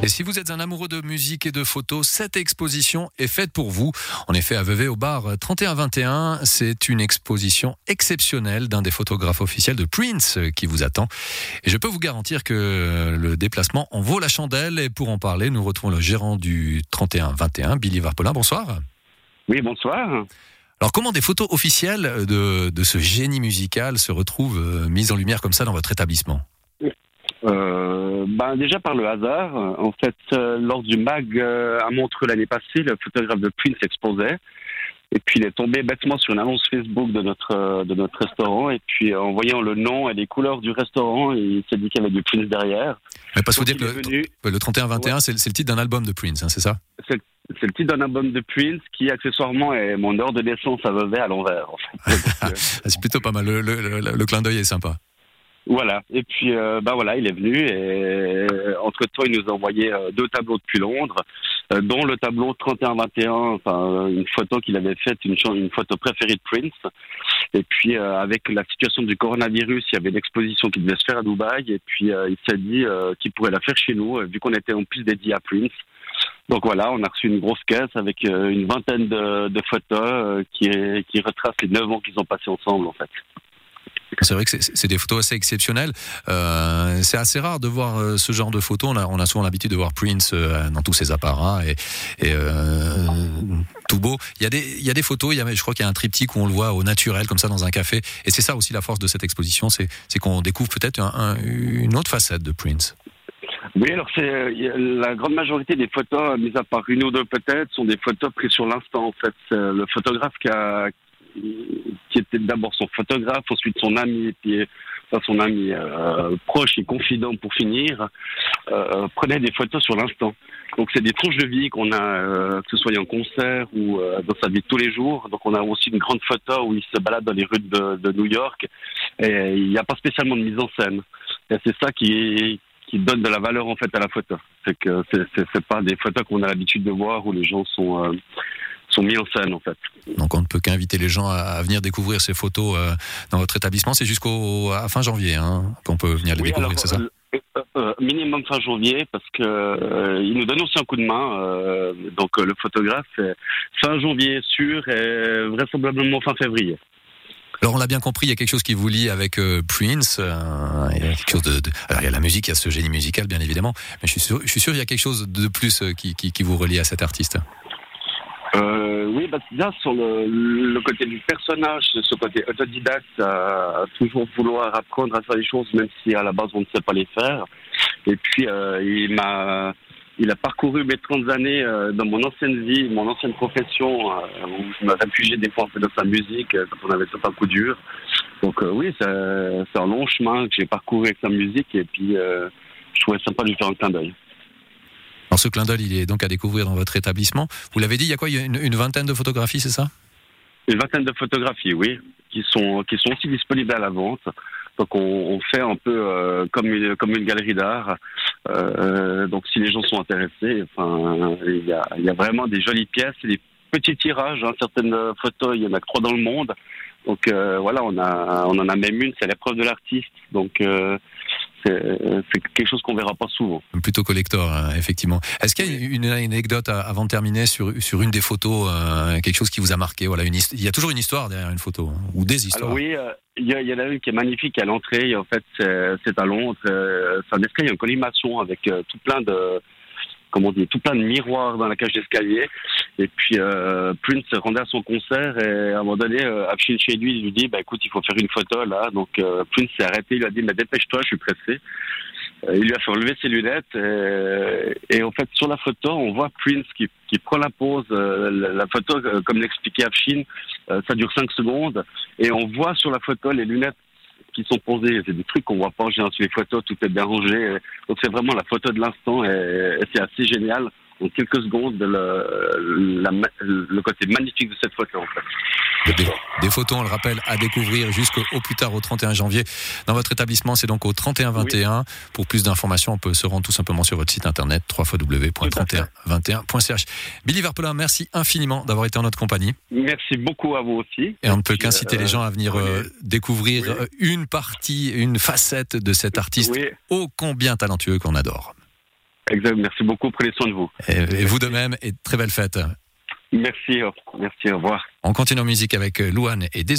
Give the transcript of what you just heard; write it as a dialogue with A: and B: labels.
A: Et si vous êtes un amoureux de musique et de photos, cette exposition est faite pour vous. En effet, à Vevey, au bar 3121, c'est une exposition exceptionnelle d'un des photographes officiels de Prince qui vous attend. Et je peux vous garantir que le déplacement en vaut la chandelle. Et pour en parler, nous retrouvons le gérant du 3121, Billy Varpolin. Bonsoir.
B: Oui, bonsoir.
A: Alors, comment des photos officielles de, de ce génie musical se retrouvent euh, mises en lumière comme ça dans votre établissement?
B: Euh, ben déjà par le hasard. En fait, euh, lors du MAG euh, à Montreux l'année passée, le photographe de Prince exposait. Et puis il est tombé bêtement sur une annonce Facebook de notre euh, de notre restaurant. Et puis en voyant le nom et les couleurs du restaurant, il s'est dit qu'il y avait du Prince derrière.
A: Mais parce que vous dire que le, le 31-21, ouais. c'est le titre d'un album de Prince, hein, c'est ça?
B: C'est le titre d'un album de Prince qui accessoirement est mon heure de naissance à Vevey à l'envers. En fait.
A: c'est plutôt pas mal. Le, le, le clin d'œil est sympa.
B: Voilà. Et puis, euh, bah voilà, il est venu et entre temps, il nous a envoyé euh, deux tableaux depuis Londres, euh, dont le tableau 31-21, enfin une photo qu'il avait faite, une, photo préférée de Prince. Et puis, euh, avec la situation du coronavirus, il y avait une exposition qui devait se faire à Dubaï. Et puis, il s'est dit qu'il pourrait la faire chez nous, vu qu'on était en plus dédié à Prince. Donc voilà, on a reçu une grosse caisse avec une vingtaine de, de photos qui, qui retracent les neuf ans qu'ils ont passés ensemble, en fait.
A: C'est vrai que c'est des photos assez exceptionnelles. Euh, c'est assez rare de voir euh, ce genre de photos. On a, souvent l'habitude de voir Prince euh, dans tous ses apparats et, tout beau. Il y a des, photos. Je crois qu'il y a un triptyque où on le voit au naturel comme ça dans un café. Et c'est ça aussi la force de cette exposition, c'est qu'on découvre peut-être un, un, une autre facette de Prince.
B: Oui, alors c'est la grande majorité des photos, mis à part une ou deux peut-être, sont des photos prises sur l'instant. En fait, le photographe qui a, qui était d'abord son photographe, ensuite son ami, puis son ami euh, proche et confident pour finir, euh, prenait des photos sur l'instant. Donc c'est des tranches de vie qu'on a, euh, que ce soit en concert ou dans sa vie de tous les jours. Donc on a aussi une grande photo où il se balade dans les rues de, New York et il n'y a pas spécialement de mise en scène. Et c'est ça qui, qui donne de la valeur en fait à la photo. C'est que c'est pas des photos qu'on a l'habitude de voir où les gens sont sont mis en scène en fait.
A: Donc on ne peut qu'inviter les gens à venir découvrir ces photos euh, dans votre établissement. C'est jusqu'au fin janvier hein, qu'on peut venir les
B: oui,
A: découvrir, c'est ça
B: euh, euh, minimum fin janvier parce que euh, il nous donne aussi un coup de main. Euh, donc le photographe, fin janvier sûr et vraisemblablement fin février.
A: Alors on l'a bien compris, il y a quelque chose qui vous lie avec Prince. Il y a quelque chose de, de, Alors il y a la musique, il y a ce génie musical bien évidemment, mais je suis sûr, je suis sûr il y a quelque chose de plus qui, qui, qui vous relie à cet artiste.
B: Euh, oui, là, sur le, côté du personnage, ce côté autodidacte, à toujours vouloir apprendre à faire les choses, même si à la base on ne sait pas les faire. Et puis, euh, il m'a, a parcouru mes 30 années euh, dans mon ancienne vie, mon ancienne profession, euh, où je me réfugiais des fois un peu dans sa musique euh, quand on avait certains coups durs. Donc oui, c'est un long chemin que j'ai parcouru avec sa musique et puis je trouvais sympa de lui faire un clin d'œil.
A: Alors ce clin d'œil, il est donc à découvrir dans votre établissement. Vous l'avez dit, il y a quoi Il y a une, vingtaine de photographies, c'est ça?
B: Une vingtaine de photographies, oui, qui sont qui sont aussi disponibles à la vente. Donc on, fait un peu euh, comme une comme une galerie d'art. Euh, donc si les gens sont intéressés, enfin il y a il y a vraiment des jolies pièces, des petits tirages. Hein, certaines photos, il y en a trois dans le monde. Donc euh, voilà, on a on en a même une, c'est l'épreuve de l'artiste. Donc c'est quelque chose qu'on verra pas souvent.
A: Plutôt collector, hein, effectivement. Est-ce qu'il y a une, une anecdote avant de terminer sur, sur une des photos, euh, quelque chose qui vous a marqué? Voilà, une Il y a toujours une histoire derrière une photo, hein, ou des histoires.
B: Alors oui, euh, il y, y, en a une qui est magnifique à l'entrée. En fait, c'est à Londres. Euh, c'est un escalier en collimation avec tout plein de comment dit, tout plein de miroirs dans la cage d'escalier. Et puis euh, Prince rendait à son concert et à un moment donné, euh, chez lui, il lui dit, bah écoute, il faut faire une photo là. Donc euh, Prince s'est arrêté, il lui a dit, mais dépêche-toi, je suis pressé. Euh, il lui a fait enlever ses lunettes et, et, en fait sur la photo, on voit Prince qui, qui prend la pose. Euh, la, la, photo, euh, comme l'expliquait Afshin, ça dure 5 secondes et on voit sur la photo les lunettes qui sont posés. C'est des trucs qu'on voit pas général sur les photos, tout est bien rangé. Donc c'est vraiment la photo de l'instant et c'est assez génial en quelques secondes le, la, le côté magnifique de cette photo en fait.
A: Des, des, photos, on le rappelle, à découvrir jusqu'au plus tard au 31 janvier dans votre établissement. C'est donc au 3121. Oui. Pour plus d'informations, on peut se rendre tout simplement sur votre site internet www.3121.ch. Billy Verpelin, merci infiniment d'avoir été en notre compagnie.
B: Merci beaucoup à vous aussi.
A: Et on ne peut qu'inciter euh, les gens à venir oui. euh, découvrir oui. une partie, une facette de cet artiste ô combien talentueux qu'on adore.
B: Exact. Merci beaucoup. Prenez soin de vous.
A: Et, vous de même. Et très belle fête.
B: Merci. Merci. Au revoir.
A: On continue en musique avec Louane et Désolé.